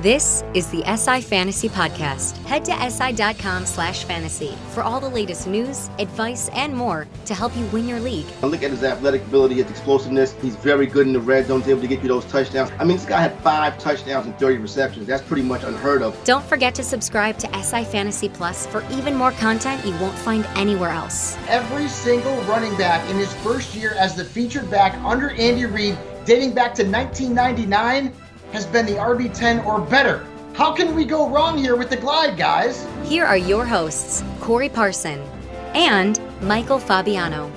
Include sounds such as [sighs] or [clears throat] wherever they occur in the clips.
This is the SI Fantasy Podcast. Head to SI.com slash fantasy for all the latest news, advice, and more to help you win your league. I look at his athletic ability, his explosiveness. He's very good in the red zone, able to get you those touchdowns. I mean, this guy had five touchdowns and 30 receptions. That's pretty much unheard of. Don't forget to subscribe to SI Fantasy Plus for even more content you won't find anywhere else. Every single running back in his first year as the featured back under Andy Reid, dating back to 1999, has been the RB10 or better. How can we go wrong here with the glide, guys? Here are your hosts, Corey Parson and Michael Fabiano.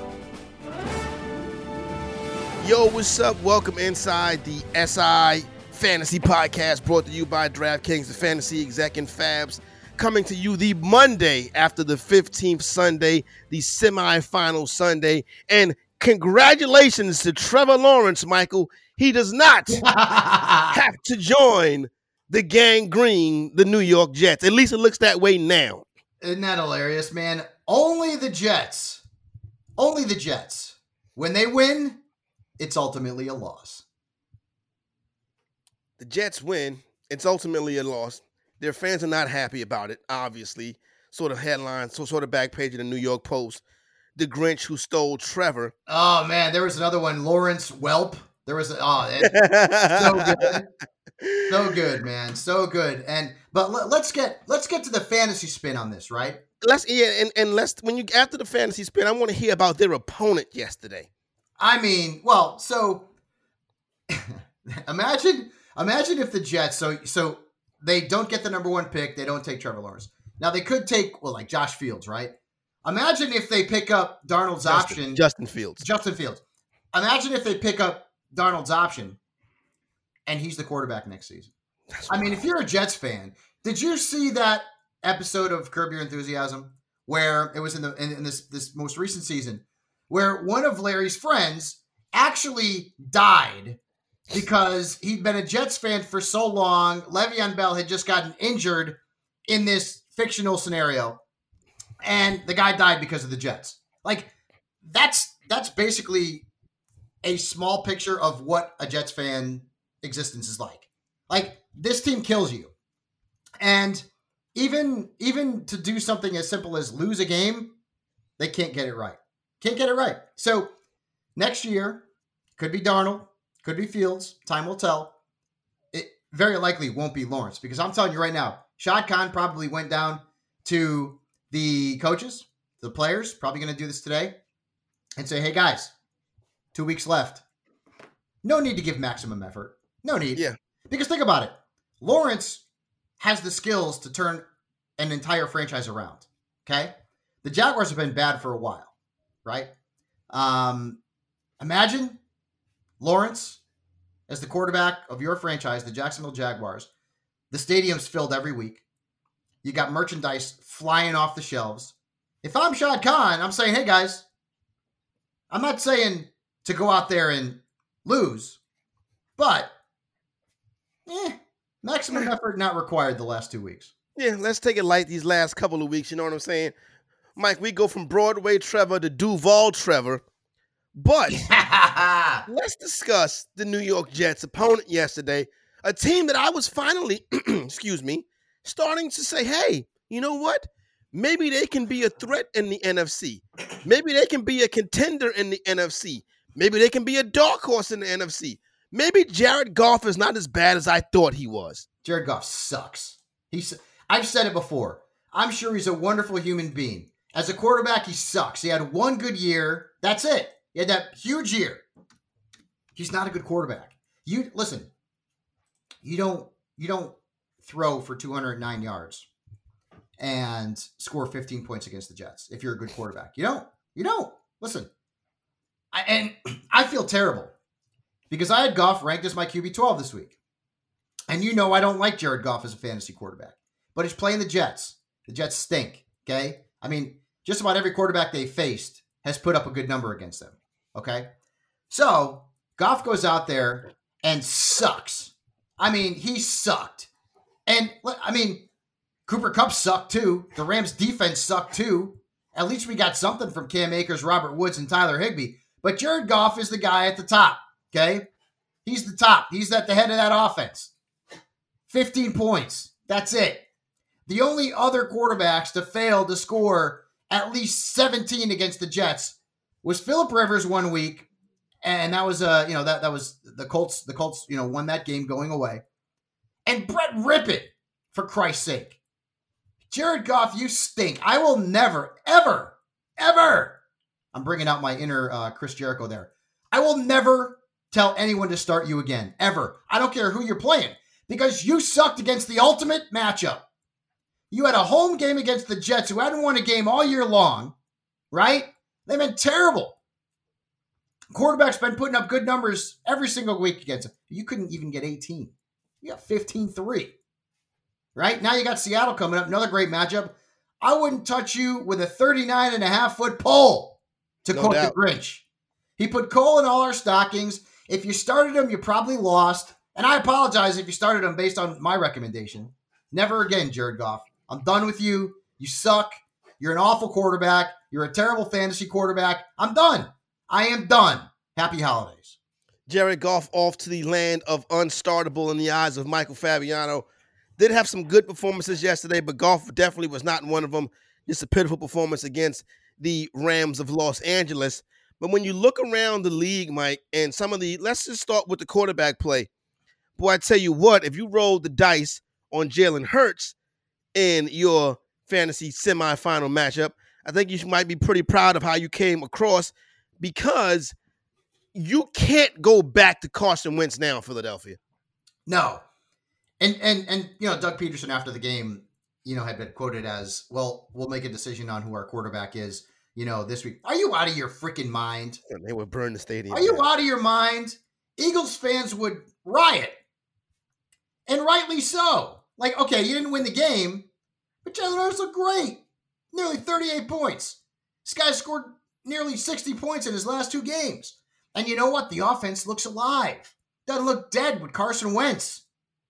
Yo, what's up? Welcome inside the SI Fantasy Podcast brought to you by DraftKings, the fantasy exec and Fabs. Coming to you the Monday after the 15th Sunday, the semifinal Sunday. And congratulations to Trevor Lawrence, Michael. He does not [laughs] have to join the gang green, the New York Jets. At least it looks that way now. Isn't that hilarious, man? Only the Jets, only the Jets. When they win, it's ultimately a loss. The Jets win. It's ultimately a loss. Their fans are not happy about it, obviously. Sort of headline, so sort of back page of the New York Post. The Grinch who stole Trevor. Oh man, there was another one. Lawrence Welp. There was a, oh, [laughs] so good, so good, man, so good. And but let, us get let's get to the fantasy spin on this, right? Let's yeah, and and let's when you after the fantasy spin, I want to hear about their opponent yesterday. I mean, well, so [laughs] imagine imagine if the Jets so so they don't get the number one pick, they don't take Trevor Lawrence. Now they could take well like Josh Fields, right? Imagine if they pick up Darnold's Justin, option, Justin Fields. Justin Fields. Imagine if they pick up Darnold's option and he's the quarterback next season. That's I mean, if you're a Jets fan, did you see that episode of Curb Your Enthusiasm where it was in the in, in this this most recent season where one of Larry's friends actually died because he'd been a Jets fan for so long. Le'Veon Bell had just gotten injured in this fictional scenario, and the guy died because of the Jets. Like that's that's basically a small picture of what a Jets fan existence is like. Like this team kills you. And even even to do something as simple as lose a game, they can't get it right. Can't get it right. So next year could be Darnold, could be Fields. Time will tell. It very likely won't be Lawrence because I'm telling you right now, Shad Khan probably went down to the coaches, the players, probably going to do this today, and say, "Hey guys, two weeks left. No need to give maximum effort. No need. Yeah. Because think about it. Lawrence has the skills to turn an entire franchise around. Okay. The Jaguars have been bad for a while, right? Um, imagine Lawrence as the quarterback of your franchise, the Jacksonville Jaguars. The stadium's filled every week. You got merchandise flying off the shelves. If I'm Shad Khan, I'm saying, hey guys, I'm not saying to go out there and lose. But, eh, maximum effort not required the last two weeks. Yeah, let's take it light these last couple of weeks. You know what I'm saying? Mike, we go from Broadway Trevor to Duval Trevor. But [laughs] let's discuss the New York Jets opponent yesterday, a team that I was finally, [clears throat] excuse me, starting to say, hey, you know what? Maybe they can be a threat in the NFC. Maybe they can be a contender in the NFC. Maybe they can be a dark horse in the NFC. Maybe Jared Goff is not as bad as I thought he was. Jared Goff sucks. He's I've said it before. I'm sure he's a wonderful human being. As a quarterback, he sucks. He had one good year. That's it. He had that huge year. He's not a good quarterback. You listen. You don't you don't throw for 209 yards and score 15 points against the Jets if you're a good quarterback. You don't. You don't. Listen. I, and [clears throat] I feel terrible because I had Goff ranked as my QB 12 this week. And you know I don't like Jared Goff as a fantasy quarterback, but he's playing the Jets. The Jets stink. Okay. I mean, just about every quarterback they faced has put up a good number against them. Okay. So Goff goes out there and sucks. I mean, he sucked. And I mean, Cooper Kupp sucked too. The Rams defense sucked too. At least we got something from Cam Akers, Robert Woods, and Tyler Higbee. But Jared Goff is the guy at the top. Okay. He's the top. He's at the head of that offense. 15 points. That's it. The only other quarterbacks to fail to score at least 17 against the Jets was Philip Rivers one week. And that was uh, you know, that that was the Colts, the Colts, you know, won that game going away. And Brett Rypien, for Christ's sake. Jared Goff, you stink. I will never, ever, ever. I'm bringing out my inner uh, Chris Jericho there. I will never tell anyone to start you again, ever. I don't care who you're playing because you sucked against the ultimate matchup. You had a home game against the Jets who hadn't won a game all year long, right? They've been terrible. Quarterback's been putting up good numbers every single week against them. You couldn't even get 18. You got 15 3 right? Now you got Seattle coming up, another great matchup. I wouldn't touch you with a 39 and a half foot pole, to no quote doubt. the Grinch. He put coal in all our stockings. If you started him, you probably lost. And I apologize if you started him based on my recommendation. Never again, Jared Goff. I'm done with you. You suck. You're an awful quarterback. You're a terrible fantasy quarterback. I'm done. I am done. Happy holidays. Jared Goff off to the land of unstartable in the eyes of Michael Fabiano. Did have some good performances yesterday, but Goff definitely was not one of them. Just a pitiful performance against the Rams of Los Angeles. But when you look around the league, Mike, and some of the, let's just start with the quarterback play. Boy, I tell you what, if you roll the dice on Jalen Hurts in your fantasy semifinal matchup, I think you might be pretty proud of how you came across because you can't go back to Carson Wentz now, Philadelphia. No, and and and you know, Doug Pederson after the game, you know, had been quoted as, "Well, we'll make a decision on who our quarterback is." You know, this week. Are you out of your freaking mind? And they would burn the stadium. Are you out of your mind? Eagles fans would riot, and rightly so. Like, okay, you didn't win the game, but Jalen Hurts looked great. Nearly 38 points. This guy scored nearly 60 points in his last two games. And you know what? The offense looks alive. Doesn't look dead with Carson Wentz.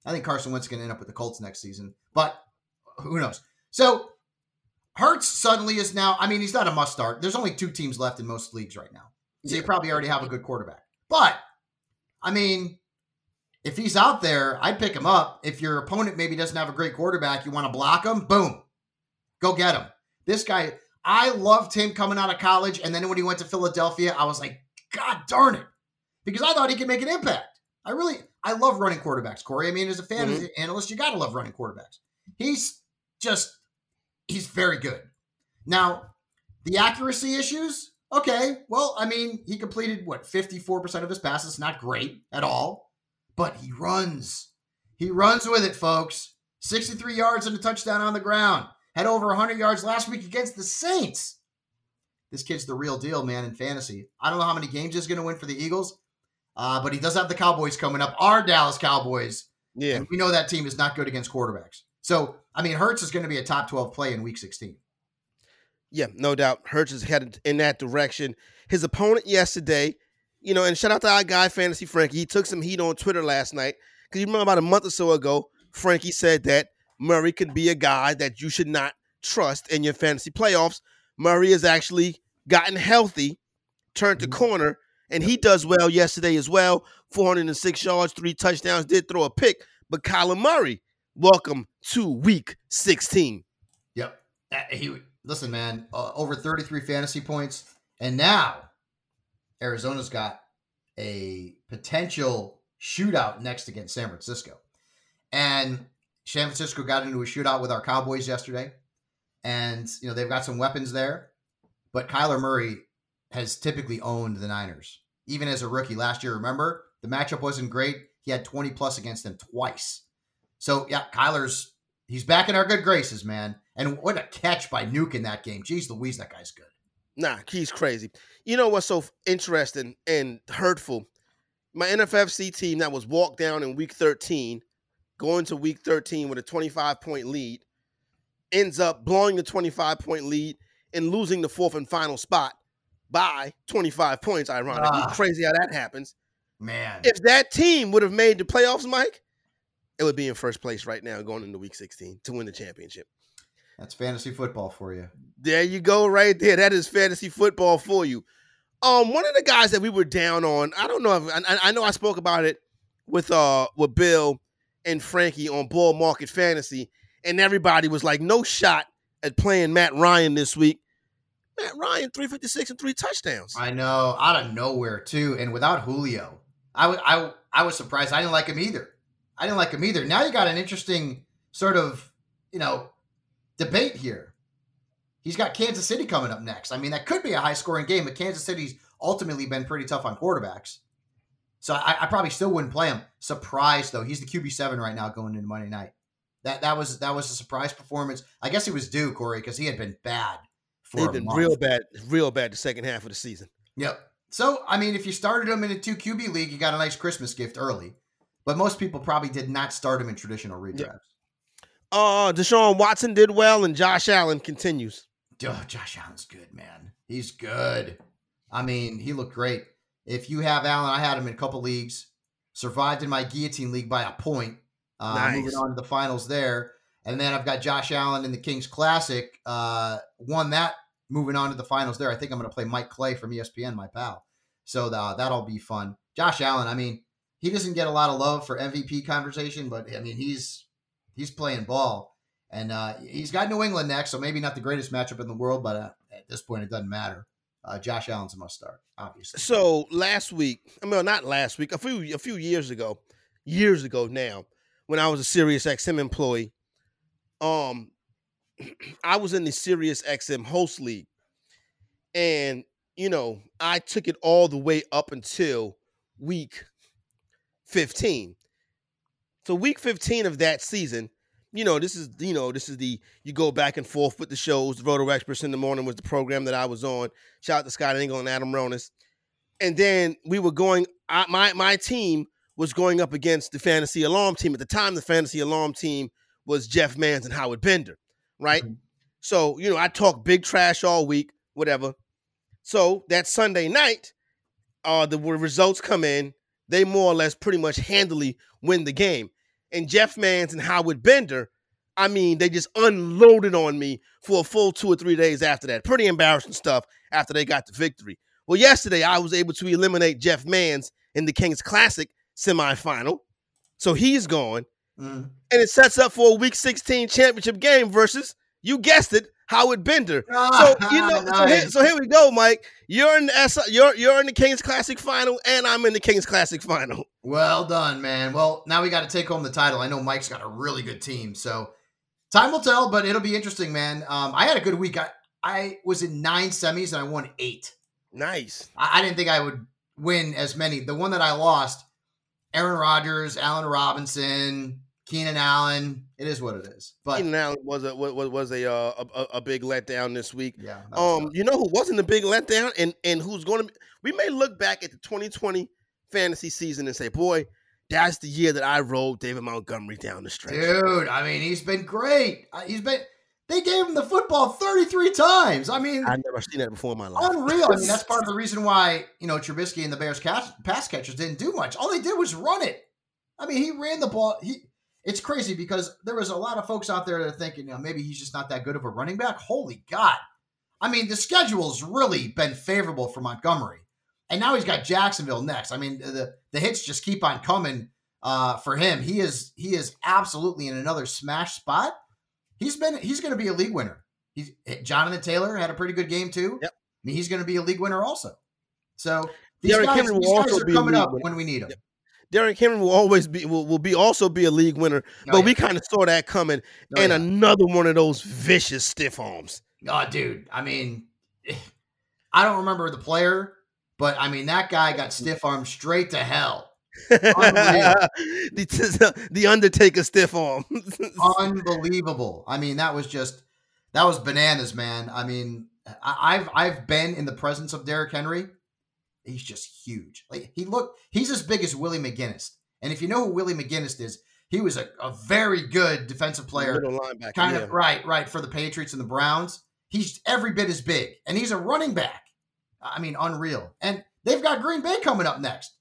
I think Carson Wentz is going to end up with the Colts next season, but who knows? So Hurts suddenly is now. I mean, he's not a must start. There's only two teams left in most leagues right now, so you probably already have a good quarterback. But I mean, if he's out there, I'd pick him up. If your opponent maybe doesn't have a great quarterback, you want to block him, boom, go get him. This guy, I loved him coming out of college, and then when he went to Philadelphia, I was like, God darn it, because I thought he could make an impact. I really, I love running quarterbacks, Corey. I mean, as a fantasy mm-hmm. analyst, you got to love running quarterbacks. He's just, he's very good. Now, the accuracy issues, okay. Well, I mean, he completed what, 54% of his passes, not great at all, but he runs. He runs with it, folks. 63 yards and a touchdown on the ground. Had over 100 yards last week against the Saints. This kid's the real deal, man, in fantasy. I don't know how many games he's going to win for the Eagles. Uh, but he does have the Cowboys coming up. Our Dallas Cowboys. Yeah. And we know that team is not good against quarterbacks. So, I mean, Hurts is going to be a top 12 play in week 16. Yeah, no doubt. Hurts is headed in that direction. His opponent yesterday, you know, and shout out to our guy, Fantasy Frankie. He took some heat on Twitter last night. Because you remember about a month or so ago, Frankie said that Murray could be a guy that you should not trust in your fantasy playoffs. Murray has actually gotten healthy, turned the mm-hmm. corner, and he does well yesterday as well. 406 yards, three touchdowns, did throw a pick. But Kyler Murray welcome to week 16. Yep. He listen, man. Uh, over 33 fantasy points, and now Arizona's got a potential shootout next against San Francisco, and San Francisco got into a shootout with our Cowboys yesterday, and you know they've got some weapons there, but Kyler Murray has typically owned the Niners, even as a rookie last year. Remember, the matchup wasn't great. He had 20 plus against them twice. So yeah, Kyler's he's back in our good graces, man. And what a catch by Nuke in that game. Jeez Louise, that guy's good. Nah, he's crazy. You know what's so interesting and hurtful? My NFFC team that was walked down in week 13, going to week 13 with a 25 point lead, ends up blowing the 25 point lead and losing the fourth and final spot by 25 points, ironically. Ah, crazy how that happens. Man. If that team would have made the playoffs, Mike, it would be in first place right now going into week 16 to win the championship. That's fantasy football for you. There you go, right there. That is fantasy football for you. Um, one of the guys that we were down on, I don't know if I, I know I spoke about it with uh with Bill and Frankie on Bull Market Fantasy, and everybody was like, no shot at playing Matt Ryan this week. Matt Ryan, 356 and three touchdowns. I know, out of nowhere, too. And without Julio, I, w- I, I was surprised. I didn't like him either. I didn't like him either. Now you got an interesting sort of, you know, debate here. He's got Kansas City coming up next. I mean, that could be a high scoring game, but Kansas City's ultimately been pretty tough on quarterbacks. So I, I probably still wouldn't play him. Surprised though, he's the QB seven right now going into Monday night. That that was that was a surprise performance. I guess he was due Corey because he had been bad. For He'd been month. real bad, real bad the second half of the season. Yep. So I mean, if you started him in a two QB league, you got a nice Christmas gift early. But most people probably did not start him in traditional redrafts. Yeah. Uh, Deshaun Watson did well, and Josh Allen continues. Oh, Josh Allen's good, man. He's good. I mean, he looked great. If you have Allen, I had him in a couple leagues. Survived in my guillotine league by a point. Uh, nice. Moving on to the finals there, and then I've got Josh Allen in the Kings Classic. Uh, won that. Moving on to the finals there. I think I'm going to play Mike Clay from ESPN, my pal. So uh, that'll be fun. Josh Allen. I mean, he doesn't get a lot of love for MVP conversation, but I mean, he's he's playing ball. And uh, he's got New England next, so maybe not the greatest matchup in the world, but uh, at this point, it doesn't matter. Uh, Josh Allen's a must start, obviously. So last week, I mean, not last week, a few a few years ago, years ago now, when I was a Sirius XM employee, um, [clears throat] I was in the Sirius XM host league, and you know, I took it all the way up until week fifteen. So week 15 of that season, you know, this is you know, this is the you go back and forth with the shows. The Roto Experts in the morning was the program that I was on. Shout out to Scott Engel and Adam Ronis. And then we were going. I, my my team was going up against the Fantasy Alarm team at the time. The Fantasy Alarm team was Jeff Mans and Howard Bender, right? Mm-hmm. So you know, I talk big trash all week, whatever. So that Sunday night, uh, the results come in. They more or less pretty much handily win the game and Jeff Mans and Howard Bender, I mean, they just unloaded on me for a full two or three days after that. Pretty embarrassing stuff after they got the victory. Well, yesterday I was able to eliminate Jeff Mans in the Kings Classic semifinal. So he's gone. Mm. And it sets up for a week 16 championship game versus, you guessed it, Howard Bender. so you know, nice. so, here, so, here, we go, Mike. You're in the S- you're you're in the Kings Classic final, and I'm in the Kings Classic final. [laughs] Well done, man. Well, now we got to take home the title. I know Mike's got a really good team, so time will tell. But it'll be interesting, man. Um, I had a good week. I I was in nine semis and I won eight. Nice. I, I didn't think I would win as many. The one that I lost, Aaron Rodgers, Allen Robinson, Keenan Allen. It is what it is. But Keenan Allen was a was, was a, uh, a a big letdown this week. Yeah. Um, you know who wasn't a big letdown, and and who's going to? We may look back at the 2020 fantasy season and say, boy, that's the year that I rolled David Montgomery down the stretch. Dude, I mean, he's been great. He's been. They gave him the football 33 times. I mean, I've never seen that before in my life. Unreal. I mean, that's part of the [laughs] reason why, you know, Trubisky and the Bears catch, pass catchers didn't do much. All they did was run it. I mean, he ran the ball. He it's crazy because there was a lot of folks out there that are thinking, you know, maybe he's just not that good of a running back. Holy God. I mean, the schedule's really been favorable for Montgomery. And now he's got Jacksonville next. I mean, the, the hits just keep on coming uh, for him. He is he is absolutely in another smash spot. He's been he's going to be a league winner. He's Jonathan Taylor had a pretty good game too. Yep. I mean, he's going to be a league winner also. So these Derrick guys, will these guys are be coming up winner. when we need them. Yep. Derrick Henry will always be will, will be also be a league winner, Oh, but yeah. we kind of saw that coming. Oh, and yeah. another one of those vicious stiff arms. Oh, dude. I mean, [sighs] I don't remember the player, but I mean that guy got stiff arm straight to hell. [laughs] the, the Undertaker stiff arm. [laughs] Unbelievable. I mean, that was just that was bananas, man. I mean, I, I've I've been in the presence of Derrick Henry. He's just huge. Like he looked, he's as big as Willie McGinest. And if you know who Willie McGinest is, he was a, a very good defensive player. Kind yeah. of right, right for the Patriots and the Browns. He's every bit as big, and he's a running back. I mean, unreal. And they've got Green Bay coming up next.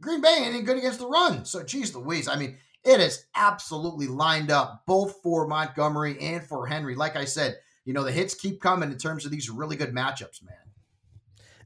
Green Bay ain't any good against the run. So, geez Louise. I mean, it is absolutely lined up both for Montgomery and for Henry. Like I said, you know, the hits keep coming in terms of these really good matchups, man.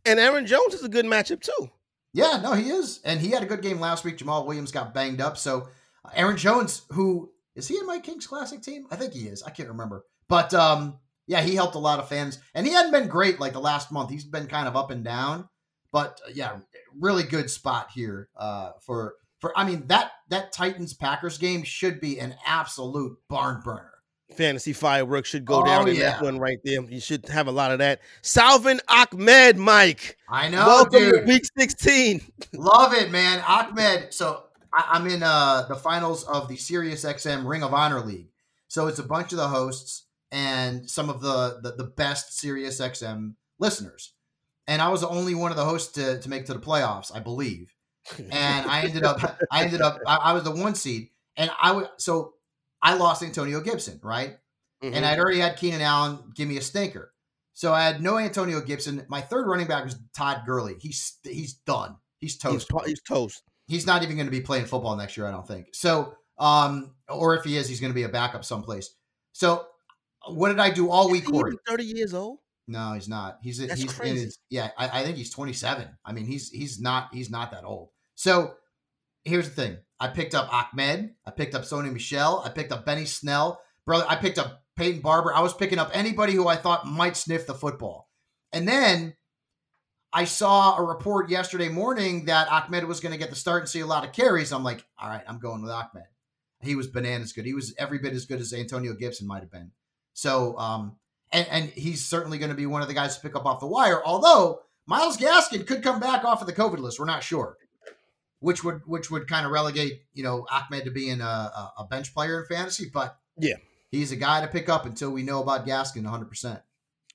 And Aaron Jones is a good matchup too. Yeah, no, he is. And he had a good game last week. Jamaal Williams got banged up. So uh, Aaron Jones, who is he in my Kings Classic team? I think he is. I can't remember. But um, yeah, he helped a lot of fans. And he hadn't been great like the last month. He's been kind of up and down. But uh, yeah, really good spot here uh, for for I mean that that Titans Packers game should be an absolute barn burner. Fantasy fireworks should go Oh, down in yeah. that one right there. You should have a lot of that. Salvon Ahmed, Mike. I know, Welcome dude. to week 16. Love it, man. Ahmed. So I, I'm in uh, the finals of the Sirius XM Ring of Honor League. So it's a bunch of the hosts and some of the the, the best Sirius XM listeners. And I was the only one of the hosts to, to make to the playoffs, I believe. And I ended up I ended up I, I was the one seed. And I would so I lost Antonio Gibson, right? Mhm. and I'd already had Keenan Allen give me a stinker. So I had no Antonio Gibson. My third running back was Todd Gurley. He's he's done. He's he's, toast. to- he's toast. He's not even going to be playing football next year, I don't think. So, um, or if he is, he's going to be a backup someplace. So, what did I do all week, Corey? 30 years old. No, he's not. He's That's he's crazy. his, yeah. I, I think he's 27. I mean, he's he's not he's not that old. So here's the thing: I picked up Ahmed, I picked up Sony Michel, I picked up Benny Snell, brother. I picked up Peyton Barber. I was picking up anybody who I thought might sniff the football, and then I saw a report yesterday morning that Ahmed was going to get the start and see a lot of carries. I'm like, all right, I'm going with Ahmed. He was bananas good. He was every bit as good as Antonio Gibson might have been. So, um, and and he's certainly going to be one of the guys to pick up off the wire. Although Myles Gaskin could come back off of the COVID list, we're not sure. Which would which would kind of relegate you know Ahmed to being a, a, bench player in fantasy, but Yeah. he's a guy to pick up until we know about Gaskin 100. percent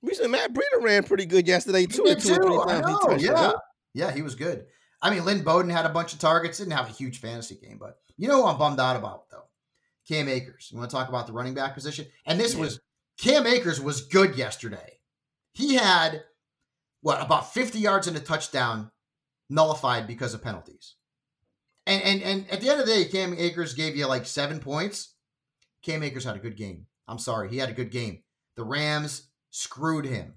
We said Matt Breida ran pretty good yesterday, too. two or three I times he yeah, yeah, he was good. I mean, Lynn Bowden had a bunch of targets, didn't have a huge fantasy game, but you know who I'm bummed out about though? Cam Akers. You want to talk about the running back position? And this Yeah. was Cam Akers was good yesterday. He had what about 50 yards and a touchdown nullified because of penalties. And and and at the end of the day, Cam Akers gave you like seven points. Cam Akers had a good game. I'm sorry, he had a good game. The Rams screwed him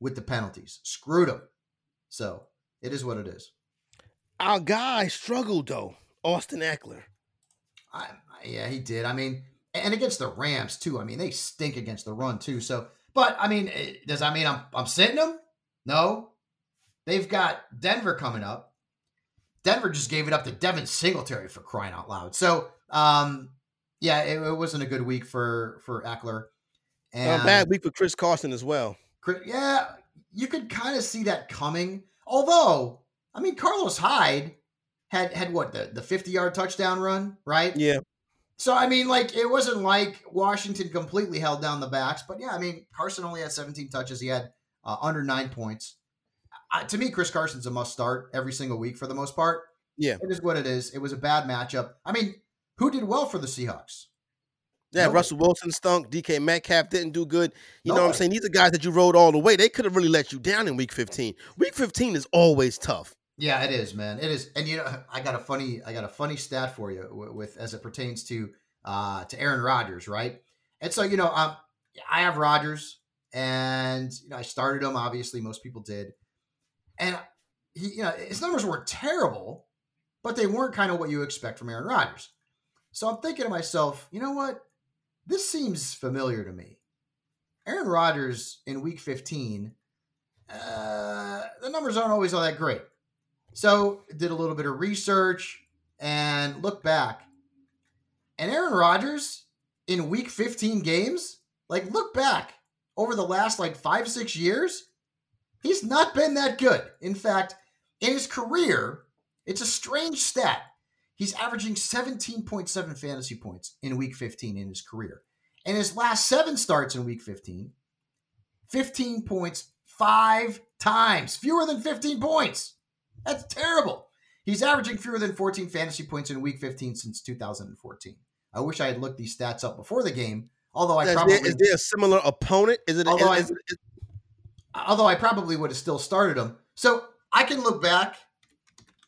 with the penalties. Screwed him. So it is what it is. Our guy struggled, though. Austin Ekeler. I, yeah, he did. I mean, and against the Rams too. I mean, they stink against the run too. So, but I mean, eh, does that mean I'm I'm sitting them? No. They've got Denver coming up. Denver just gave it up to Devin Singletary for crying out loud. So, um, yeah, it, it wasn't a good week for for Ekeler. A And bad week for Chris Carson as well. Chris- Yeah, you could kind of see that coming. Although, I mean, Carlos Hyde had had what the the 50 yard touchdown run, right? Yeah. So I mean, like it wasn't like Washington completely held down the backs, but yeah, I mean Carson only had 17 touches. He had uh, under nine points. To me, Chris Carson's a must start every single week for the most part. Yeah. it is what it is. It was a bad matchup. I mean, who did well for the Seahawks? Yeah, Nobody. Russell Wilson stunk. DK Metcalf didn't do good. You know what I'm saying? These are guys that you rode all the way. They could have really let you down in week 15. Week 15 is always tough. Yeah, it is, man. It is, and you know, I got a funny, I got a funny stat for you with, with as it pertains to uh to Aaron Rodgers, right? And so, you know, um, I have Rodgers, and you know, I started him. Obviously, most people did, and he, you know, his numbers were terrible, but they weren't kind of what you expect from Aaron Rodgers. So I'm thinking to myself, you know what? This seems familiar to me. Aaron Rodgers in week 15, uh, the numbers aren't always all that great. So did a little bit of research and look back. And Aaron Rodgers in week 15 games, like look back over the last like five, six years, he's not been that good. In fact, in his career, it's a strange stat. He's averaging 17.7 fantasy points in week 15 in his career. And his last seven starts in week 15, 15 points five times, fewer than 15 points. That's terrible. He's averaging fewer than 14 fantasy points in week 15 since 2014. I wish I had looked these stats up before the game. Although I is probably there, is there a similar opponent? Is it? Is, I- is- although I probably would have still started him. So I can look back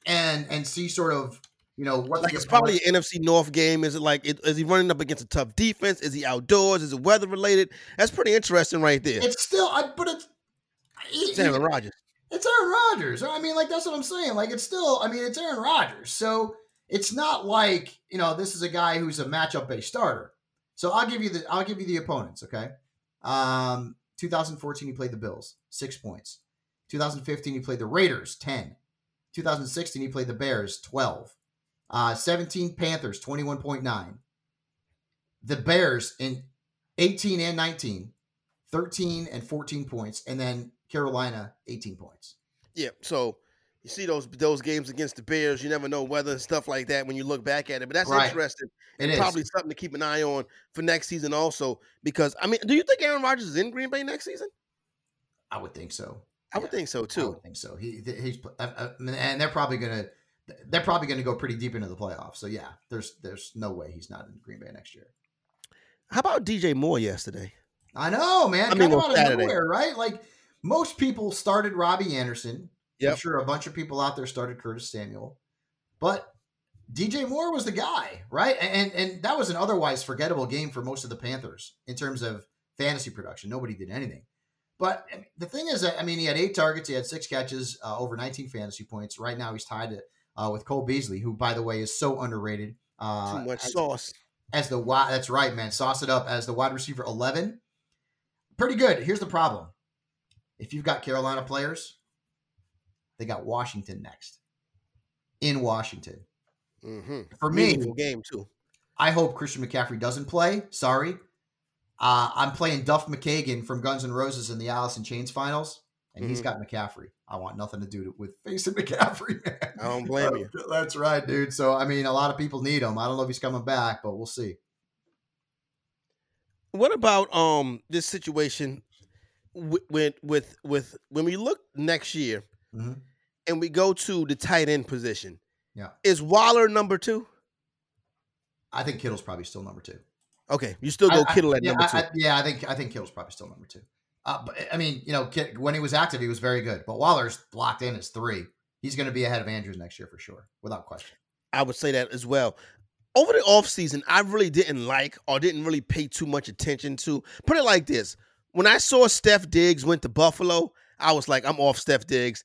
and and see sort of you know what like it's probably an NFC North game. Is it like it, is he running up against a tough defense? Is he outdoors? Is it weather related? That's pretty interesting right there. it's still I but it's It's Aaron Rodgers. It's Aaron Rodgers. I mean, like that's what I'm saying. Like it's still, I mean, it's Aaron Rodgers. So it's not like you know this is a guy who's a matchup based starter. So I'll give you the I'll give you the opponents. Okay. Um, 2014 he played the Bills, six points. 2015 he played the Raiders, 10. 2016 he played the Bears, 12. Uh, 17 Panthers, 21.9. The Bears in 18 and 19, 13 and 14 points, and then Carolina 18 points. Yeah. So you see those those games against the Bears. You never know weather and stuff like that when you look back at it. But that's Right. interesting. It and is. probably something to keep an eye on for next season also. Because I mean, do you think Aaron Rodgers is in Green Bay next season? I would think so. I would think so too. I would think so. He he's uh, uh, and they're probably gonna they're probably gonna go pretty deep into the playoffs. So yeah, there's there's no way he's not in Green Bay next year. How about DJ Moore yesterday? I know, man. I mean, out of nowhere, right? Like most people started Robbie Anderson. I'm sure a bunch of people out there started Curtis Samuel, but DJ Moore was the guy, right? And and that was an otherwise forgettable game for most of the Panthers in terms of fantasy production. Nobody did anything. But the thing is that I mean, he had eight targets, he had six catches, uh, over 19 fantasy points. Right now, he's tied to, uh, with Cole Beasley, who, by the way, is so underrated. Uh, Too much as- sauce. as the wide. That's right, man. Sauce it up as the wide receiver eleven. Pretty good. Here's the problem: if you've got Carolina players, they got Washington next. In Washington, Mm-hmm. for me, Meaningful game too. I hope Christian McCaffrey doesn't play. Sorry, uh, I'm playing Duff McKagan from Guns N' Roses in the Alice in Chains finals, and he's Mhm. got McCaffrey. I want nothing to do with facing [laughs] McCaffrey, man. I don't blame you. [laughs] That's right, dude. So I mean, a lot of people need him. I don't know if he's coming back, but we'll see. What about um this situation with with with, with when we look next year Mhm. and we go to the tight end position? Yeah. Is Waller number two? I think Kittle's probably still number two. Okay, you still go I- Kittle at yeah, number two. I- yeah, I think I think Kittle's probably still number two. Uh, but I mean, you know, Kit, when he was active, he was very good. But Waller's locked in as three. He's going to be ahead of Andrews next year for sure, without question. I would say that as well. Over the offseason, I really didn't like or didn't really pay too much attention to. Put it like this. When I saw Steph Diggs went to Buffalo, I was like, I'm off Steph Diggs.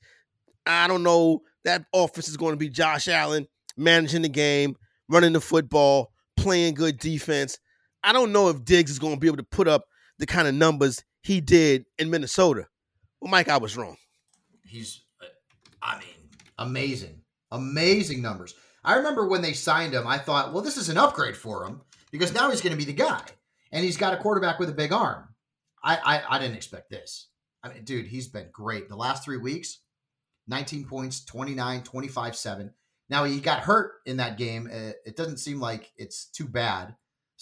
I don't know. That offense is going to be Josh Allen managing the game, running the football, playing good defense. I don't know if Diggs is going to be able to put up the kind of numbers he did in Minnesota. Well, Mike, I was wrong. He's, uh, I mean, amazing, amazing numbers. I remember when they signed him, I thought, well, this is an upgrade for him because now he's going to be the guy, and he's got a quarterback with a big arm. I, I, I didn't expect this. I mean, dude, he's been great. The last three weeks, 19 points, 29, 25, 7. Now, he got hurt in that game. Uh, It doesn't seem like it's too bad.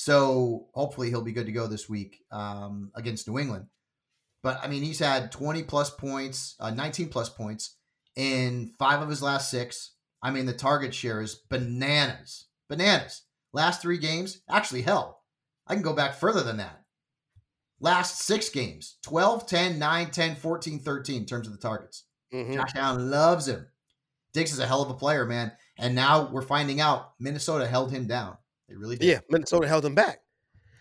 So hopefully he'll be good to go this week um, against New England. But I mean, he's had 20 plus points, uh, 19 plus points in five of his last six. I mean, the target share is bananas. Bananas. Last three games, actually, hell, I can go back further than that. Last six games 12, 10, 9, 10, 14, 13 in terms of the targets. Mhm. Josh Allen loves him. Diggs is a hell of a player, man. And now we're finding out Minnesota held him down. They really did. Yeah, Minnesota held them back.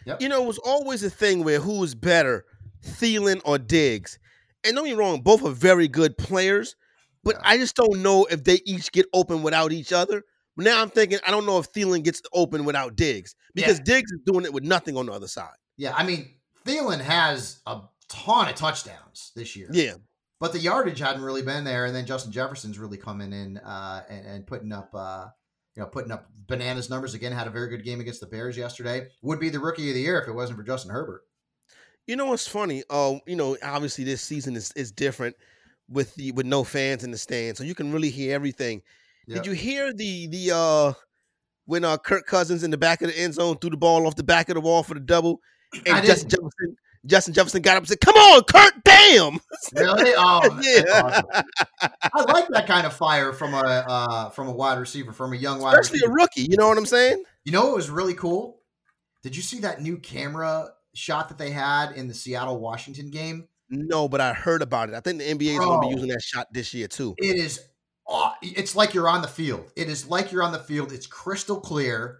Yep. You know, it was always a thing where who was better, Thielen or Diggs. And don't get me wrong, both are very good players, but Yeah. I just don't know if they each get open without each other. But now I'm thinking I don't know if Thielen gets open without Diggs because Yeah. Diggs is doing it with nothing on the other side. Yeah, I mean, Thielen has a ton of touchdowns this year. Yeah, But the yardage hadn't really been there, and then Justin Jefferson's really coming in uh, and, and putting up, uh, you know, putting up bananas numbers again. Had a very good game against the Bears yesterday. Would be the rookie of the year if it wasn't for Justin Herbert. you know what's funny? Uh, you know, obviously this season is is different with the with no fans in the stands, so you can really hear everything. Did you hear the the uh when uh Kirk Cousins in the back of the end zone threw the ball off the back of the wall for the double, and Justin. Jefferson Justin Jefferson got up and said, "Come on, Kurt, damn!" [laughs] Really? Oh, [laughs] Yeah. awesome. [laughs] I like that kind of fire from a uh, from a wide receiver, from a young wide Especially a rookie. You know what I'm saying? You know what was really cool? Did you see that new camera shot that they had in the Seattle Washington game? No, but I heard about it. I think the NBA is going to be using that shot this year too. It is. It's like you're on the field. It is like you're on the field. It's crystal clear.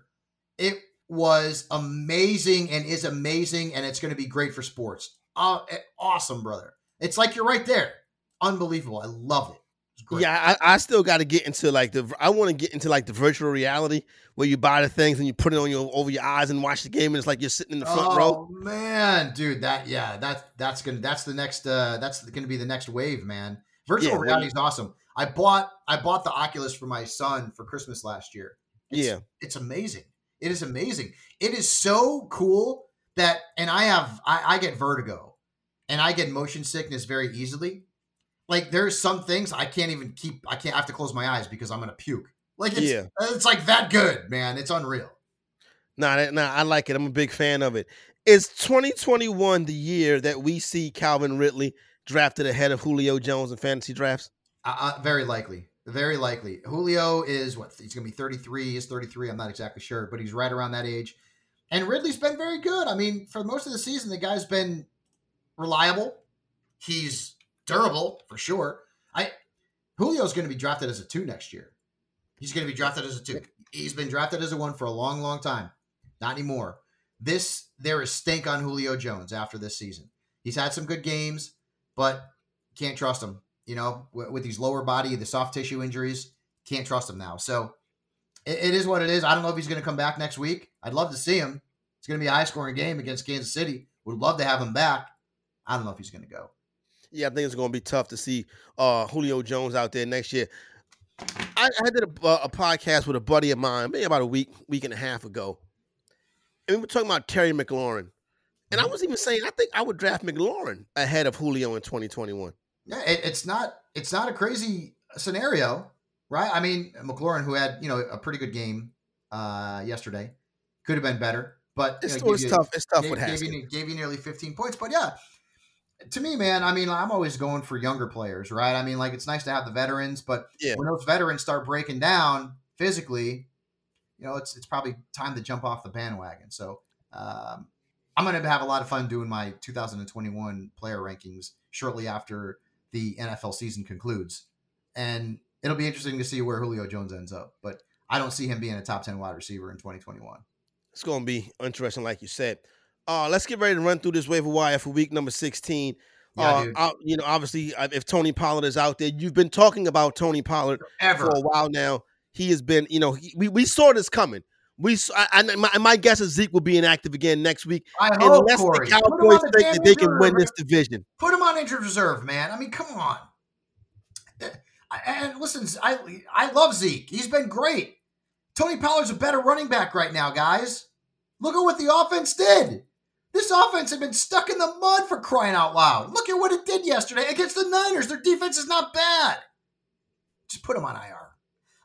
It was amazing and is amazing, and it's going to be great for sports. Uh, eh, awesome, brother. It's like you're right there. Unbelievable. I love it. It's great. Yeah, I, I still got to get into like the. I want to get into like the virtual reality where you buy the things and you put it on your over your eyes and watch the game, and it's like you're sitting in the front oh, row. Oh man, dude, that yeah, that that's gonna that's the next uh that's gonna be the next wave, man. Virtual Yeah, reality is awesome. I bought I bought the Oculus for my son for Christmas last year. It's, Yeah. it's amazing. It is amazing. It is so cool that, and I have I, I get vertigo, and I get motion sickness very easily. Like there's some things I can't even keep. I can't. I have to close my eyes because I'm gonna puke. Like it's Yeah. it's like that good, man. It's unreal. Nah, nah, I like it. I'm a big fan of it. Is 2021 the year that we see Calvin Ridley drafted ahead of Julio Jones in fantasy drafts? Uh, uh, very likely. Very likely. Julio is what? He's going to be 33. He's 33. I'm not exactly sure, but he's right around that age. And Ridley's been very good. I mean, for most of the season, the guy's been reliable. He's durable for sure. I Julio's going to be drafted as a two next year. He's going to be drafted as a two. He's been drafted as a one for a long, long time. Not anymore. This there is stink on Julio Jones after this season. He's had some good games, but can't trust him. You know, with, with these lower body, the soft tissue injuries, can't trust him now. So it, it is what it is. I don't know if he's going to come back next week. I'd love to see him. It's going to be a high scoring game against Kansas City. Would love to have him back. I don't know if he's going to go. Yeah, I think it's going to be tough to see uh, Julio Jones out there next year. I, I did a, uh, a podcast with a buddy of mine maybe about a week, week and a half ago, and we were talking about Terry McLaurin. And I was even saying I think I would draft McLaurin ahead of Julio in 2021. Yeah, it, it's not it's not a crazy scenario, right? I mean, McLaurin, who had you know a pretty good game uh, yesterday, could have been better, but It's, know, it's you- tough. It's tough gave, gave you, gave you nearly 15 points. But yeah, to me, man, I mean, I'm always going for younger players, right? I mean, like it's nice to have the veterans, but Yeah. when those veterans start breaking down physically, you know, it's it's probably time to jump off the bandwagon. So um, I'm going to have a lot of fun doing my 2021 player rankings shortly after the NFL season concludes, and it'll be interesting to see where Julio Jones ends up. But I don't see him being a top 10 wide receiver in 2021. It's going to be interesting, like you said. Uh, let's get ready to run through this waiver wire for week number 16. Yeah, uh, you know, obviously, uh, if Tony Pollard is out there, you've been talking about Tony Pollard Ever. for a while now. He has been, you know, he, we, we saw this coming. We, s- I, I- my, my guess is Zeke will be inactive again next week, I hope unless Corey. the Cowboys the think that they can win this division. Put him on injured reserve, man. I mean, come on. Uh, And listen, I I love Zeke. He's been great. Tony Pollard's a better running back right now, guys. Look at what the offense did. This offense had been stuck in the mud for crying out loud. Look at what it did yesterday against the Niners. Their defense is not bad. Just put him on IR.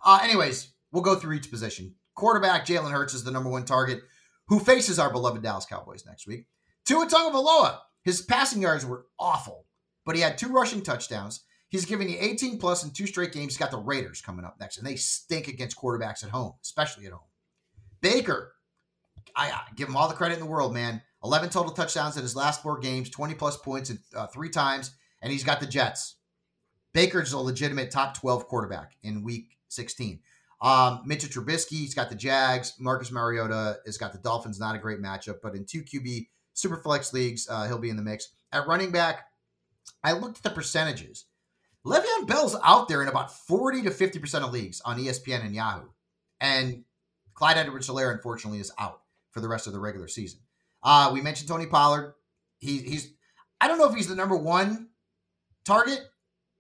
Uh, anyways, we'll go through each position. Quarterback Jalen Hurts is the number one target, who faces our beloved Dallas Cowboys next week. Tua Tagovailoa, his passing yards were awful, but he had two rushing touchdowns. He's giving you 18 plus in two straight games. He's got the Raiders coming up next, and they stink against quarterbacks at home, especially at home. Baker, I, I give him all the credit in the world, man. 11 total touchdowns in his last four games, 20 plus points in, uh, three times, and he's got the Jets. Baker's a legitimate top 12 quarterback in week 16. Um, Mitchell Trubisky, he's got the Jags. Marcus Mariota has got the Dolphins. Not a great matchup, but in two QB super flex leagues, uh, he'll be in the mix. At running back, I looked at the percentages. Le'Veon Bell's out there in about 40 to 50% of leagues on ESPN and Yahoo. And Clyde Edwards Helaire, unfortunately, is out for the rest of the regular season. Uh, we mentioned Tony Pollard. He, he's, I don't know if he's the number one target.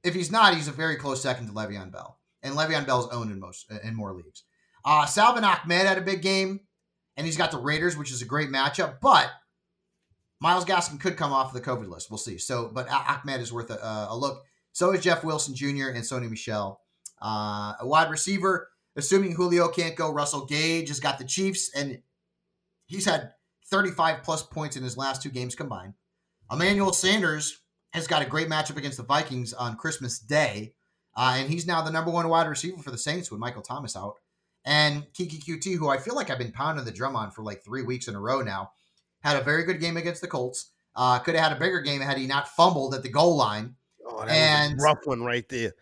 If he's not, he's a very close second to Le'Veon Bell. And Le'Veon Bell's owned in most, in more leagues. Uh, Salvon Ahmed had a big game, and he's got the Raiders, which is a great matchup. But Myles Gaskin could come off the COVID list. We'll see. So, but Ahmed is worth a, a look. So is Jeff Wilson Jr. and Sony Michel. Uh, a wide receiver, assuming Julio can't go, Russell Gage has got the Chiefs, and he's had 35 plus points in his last two games combined. Emmanuel Sanders has got a great matchup against the Vikings on Christmas Day, uh, and he's now the number one wide receiver for the Saints with Michael Thomas out. And Keke Coutee, who I feel like I've been pounding the drum on for like three weeks in a row now, had a very good game against the Colts. Uh, could have had a bigger game had he not fumbled at the goal line. Oh, and rough one right there.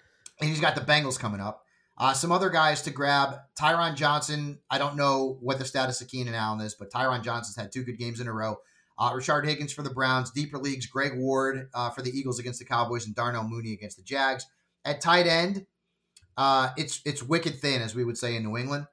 And he's got the Bengals coming up. Uh, some other guys to grab: Tyron Johnson. I don't know what the status of Keenan Allen is, but Tyron Johnson's had two good games in a row. Uh, Rashard Higgins for the Browns, deeper leagues. Greg Ward uh, for the Eagles against the Cowboys, and Darnell Mooney against the Jags. At tight end, uh, it's it's wicked thin, as we would say in New England.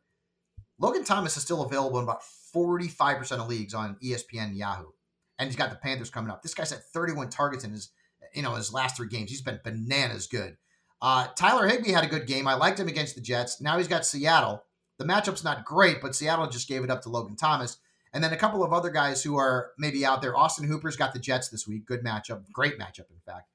Logan Thomas is still available in about 45% of leagues on ESPN Yahoo. And he's got the Panthers coming up. This guy's had 31 targets in his, you know, his last three games. He's been bananas good. Uh, Tyler Higbee had a good game. I liked him against the Jets. Now he's got Seattle. The matchup's not great, but Seattle just gave it up to Logan Thomas. And then a couple of other guys who are maybe out there. Austin Hooper's got the Jets this week. Good matchup. Great matchup, in fact.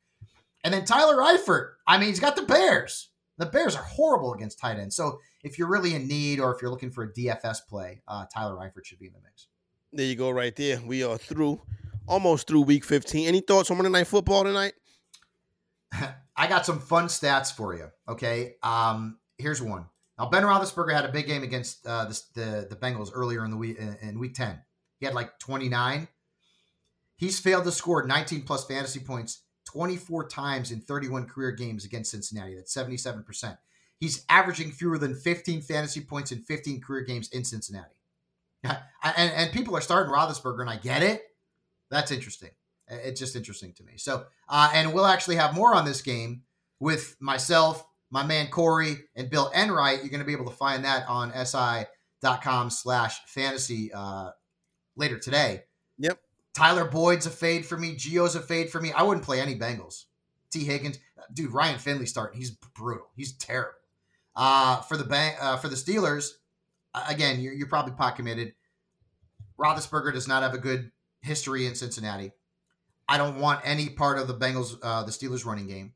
And then Tyler Eifert. I mean, he's got the Bears. The Bears are horrible against tight ends. So if you're really in need or if you're looking for a DFS play, uh, Tyler Eifert should be in the mix. There you go, right there. We are through, almost through week 15. Any thoughts on Monday Night Football tonight? [laughs] I got some fun stats for you. Okay. Um, here's one. Now, Ben Roethlisberger had a big game against uh, the, the, the Bengals earlier in the week in, in week 10. He had like 29. He's failed to score 19 plus fantasy points 24 times in 31 career games against Cincinnati. That's 77%. He's averaging fewer than 15 fantasy points in 15 career games in Cincinnati. [laughs] and, and people are starting Roethlisberger, and I get it. That's interesting. It's just interesting to me. So, uh, and we'll actually have more on this game with myself, my man Corey, and Bill Enright. You're going to be able to find that on si.com slash fantasy uh, later today. Yep. Tyler Boyd's a fade for me. Gio's a fade for me. I wouldn't play any Bengals. Tee Higgins, dude, Ryan Finley starting. He's brutal. He's terrible. Uh, for the bank, uh, for the Steelers, again, you're, you're probably pot committed. Roethlisberger does not have a good history in Cincinnati. I don't want any part of the Bengals, uh, the Steelers running game.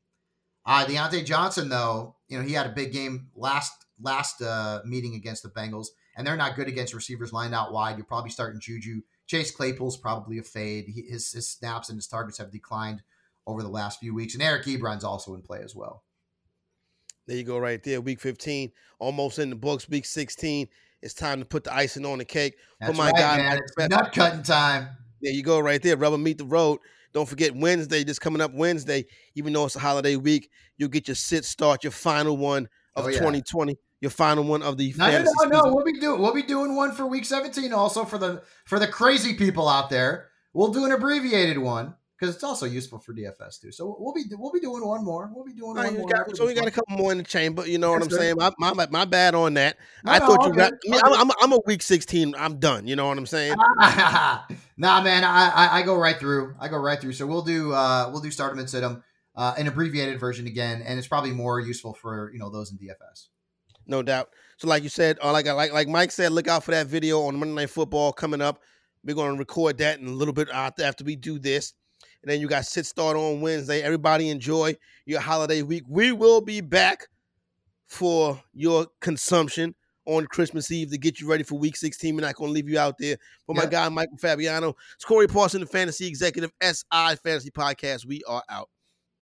Uh, Diontae Johnson, though, you know, he had a big game last last uh, meeting against the Bengals, and they're not good against receivers lined out wide. You're probably starting Juju. Chase Claypool's probably a fade. He, his, his snaps and his targets have declined over the last few weeks, and Eric Ebron's also in play as well. There you go, right there. Week 15, almost in the books. Week 16, it's time to put the icing on the cake. That's my right, guy, man. It's nut cutting time. There you go, right there. Rubber meet the road. Don't forget Wednesday, just coming up Wednesday, even though it's a holiday week, you'll get your sit start, your final one of oh, yeah. 2020, your final one of the. No, no, no, no. We'll be doing we'll be doing one for week 17 also for the for the crazy people out there. We'll do an abbreviated one because it's also useful for DFS too. So we'll be we'll be doing one more. We'll be doing one more. Got, so we got a couple more in the chamber. You know That's what I'm saying? My, my, my bad on that. No, I thought no, you got. I mean, I'm, I'm, I'm, a week 16. I'm done. You know what I'm saying? [laughs] nah, man. I, I, I go right through. I go right through. So we'll do uh we'll do start them and sit them, uh, an abbreviated version again, and it's probably more useful for you know those in DFS. No doubt. So like you said, uh, like like like Mike said, look out for that video on Monday Night Football coming up. We're going to record that in a little bit after we do this. And then you got sit start on Wednesday. Everybody enjoy your holiday week. We will be back for your consumption on Christmas Eve to get you ready for week 16. We're not going to leave you out there. For my guy, Michael Fabiano, it's Corey Parson, the fantasy executive, SI Fantasy Podcast. We are out.